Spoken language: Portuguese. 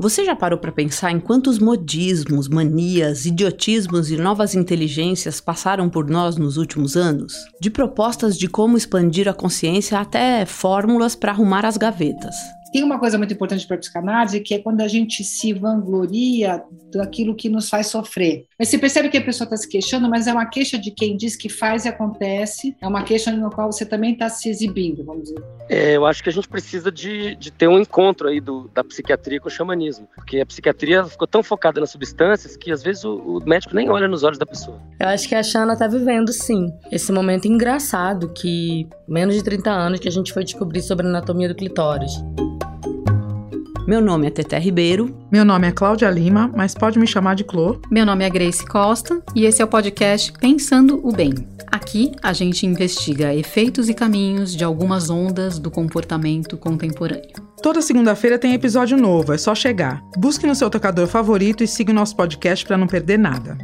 Você já parou para pensar em quantos modismos, manias, idiotismos e novas inteligências passaram por nós nos últimos anos? De propostas de como expandir a consciência até fórmulas para arrumar as gavetas. Tem uma coisa muito importante para a psicanálise, que é quando a gente se vangloria daquilo que nos faz sofrer. Mas você percebe que a pessoa está se queixando, mas é uma queixa de quem diz que faz e acontece, é uma queixa no qual você também está se exibindo, vamos dizer. É, eu acho que a gente precisa de, de ter um encontro aí do, da psiquiatria com o xamanismo, porque a psiquiatria ficou tão focada nas substâncias que às vezes o, o médico nem olha nos olhos da pessoa. Eu acho que a Xana está vivendo, sim, esse momento engraçado que menos de 30 anos que a gente foi descobrir sobre a anatomia do clitóris. Meu nome é Teté Ribeiro. Meu nome é Cláudia Lima, mas pode me chamar de Clô. Meu nome é Grace Costa e esse é o podcast Pensando o Bem. Aqui a gente investiga efeitos e caminhos de algumas ondas do comportamento contemporâneo. Toda segunda-feira tem episódio novo, é só chegar. Busque no seu tocador favorito e siga o nosso podcast para não perder nada.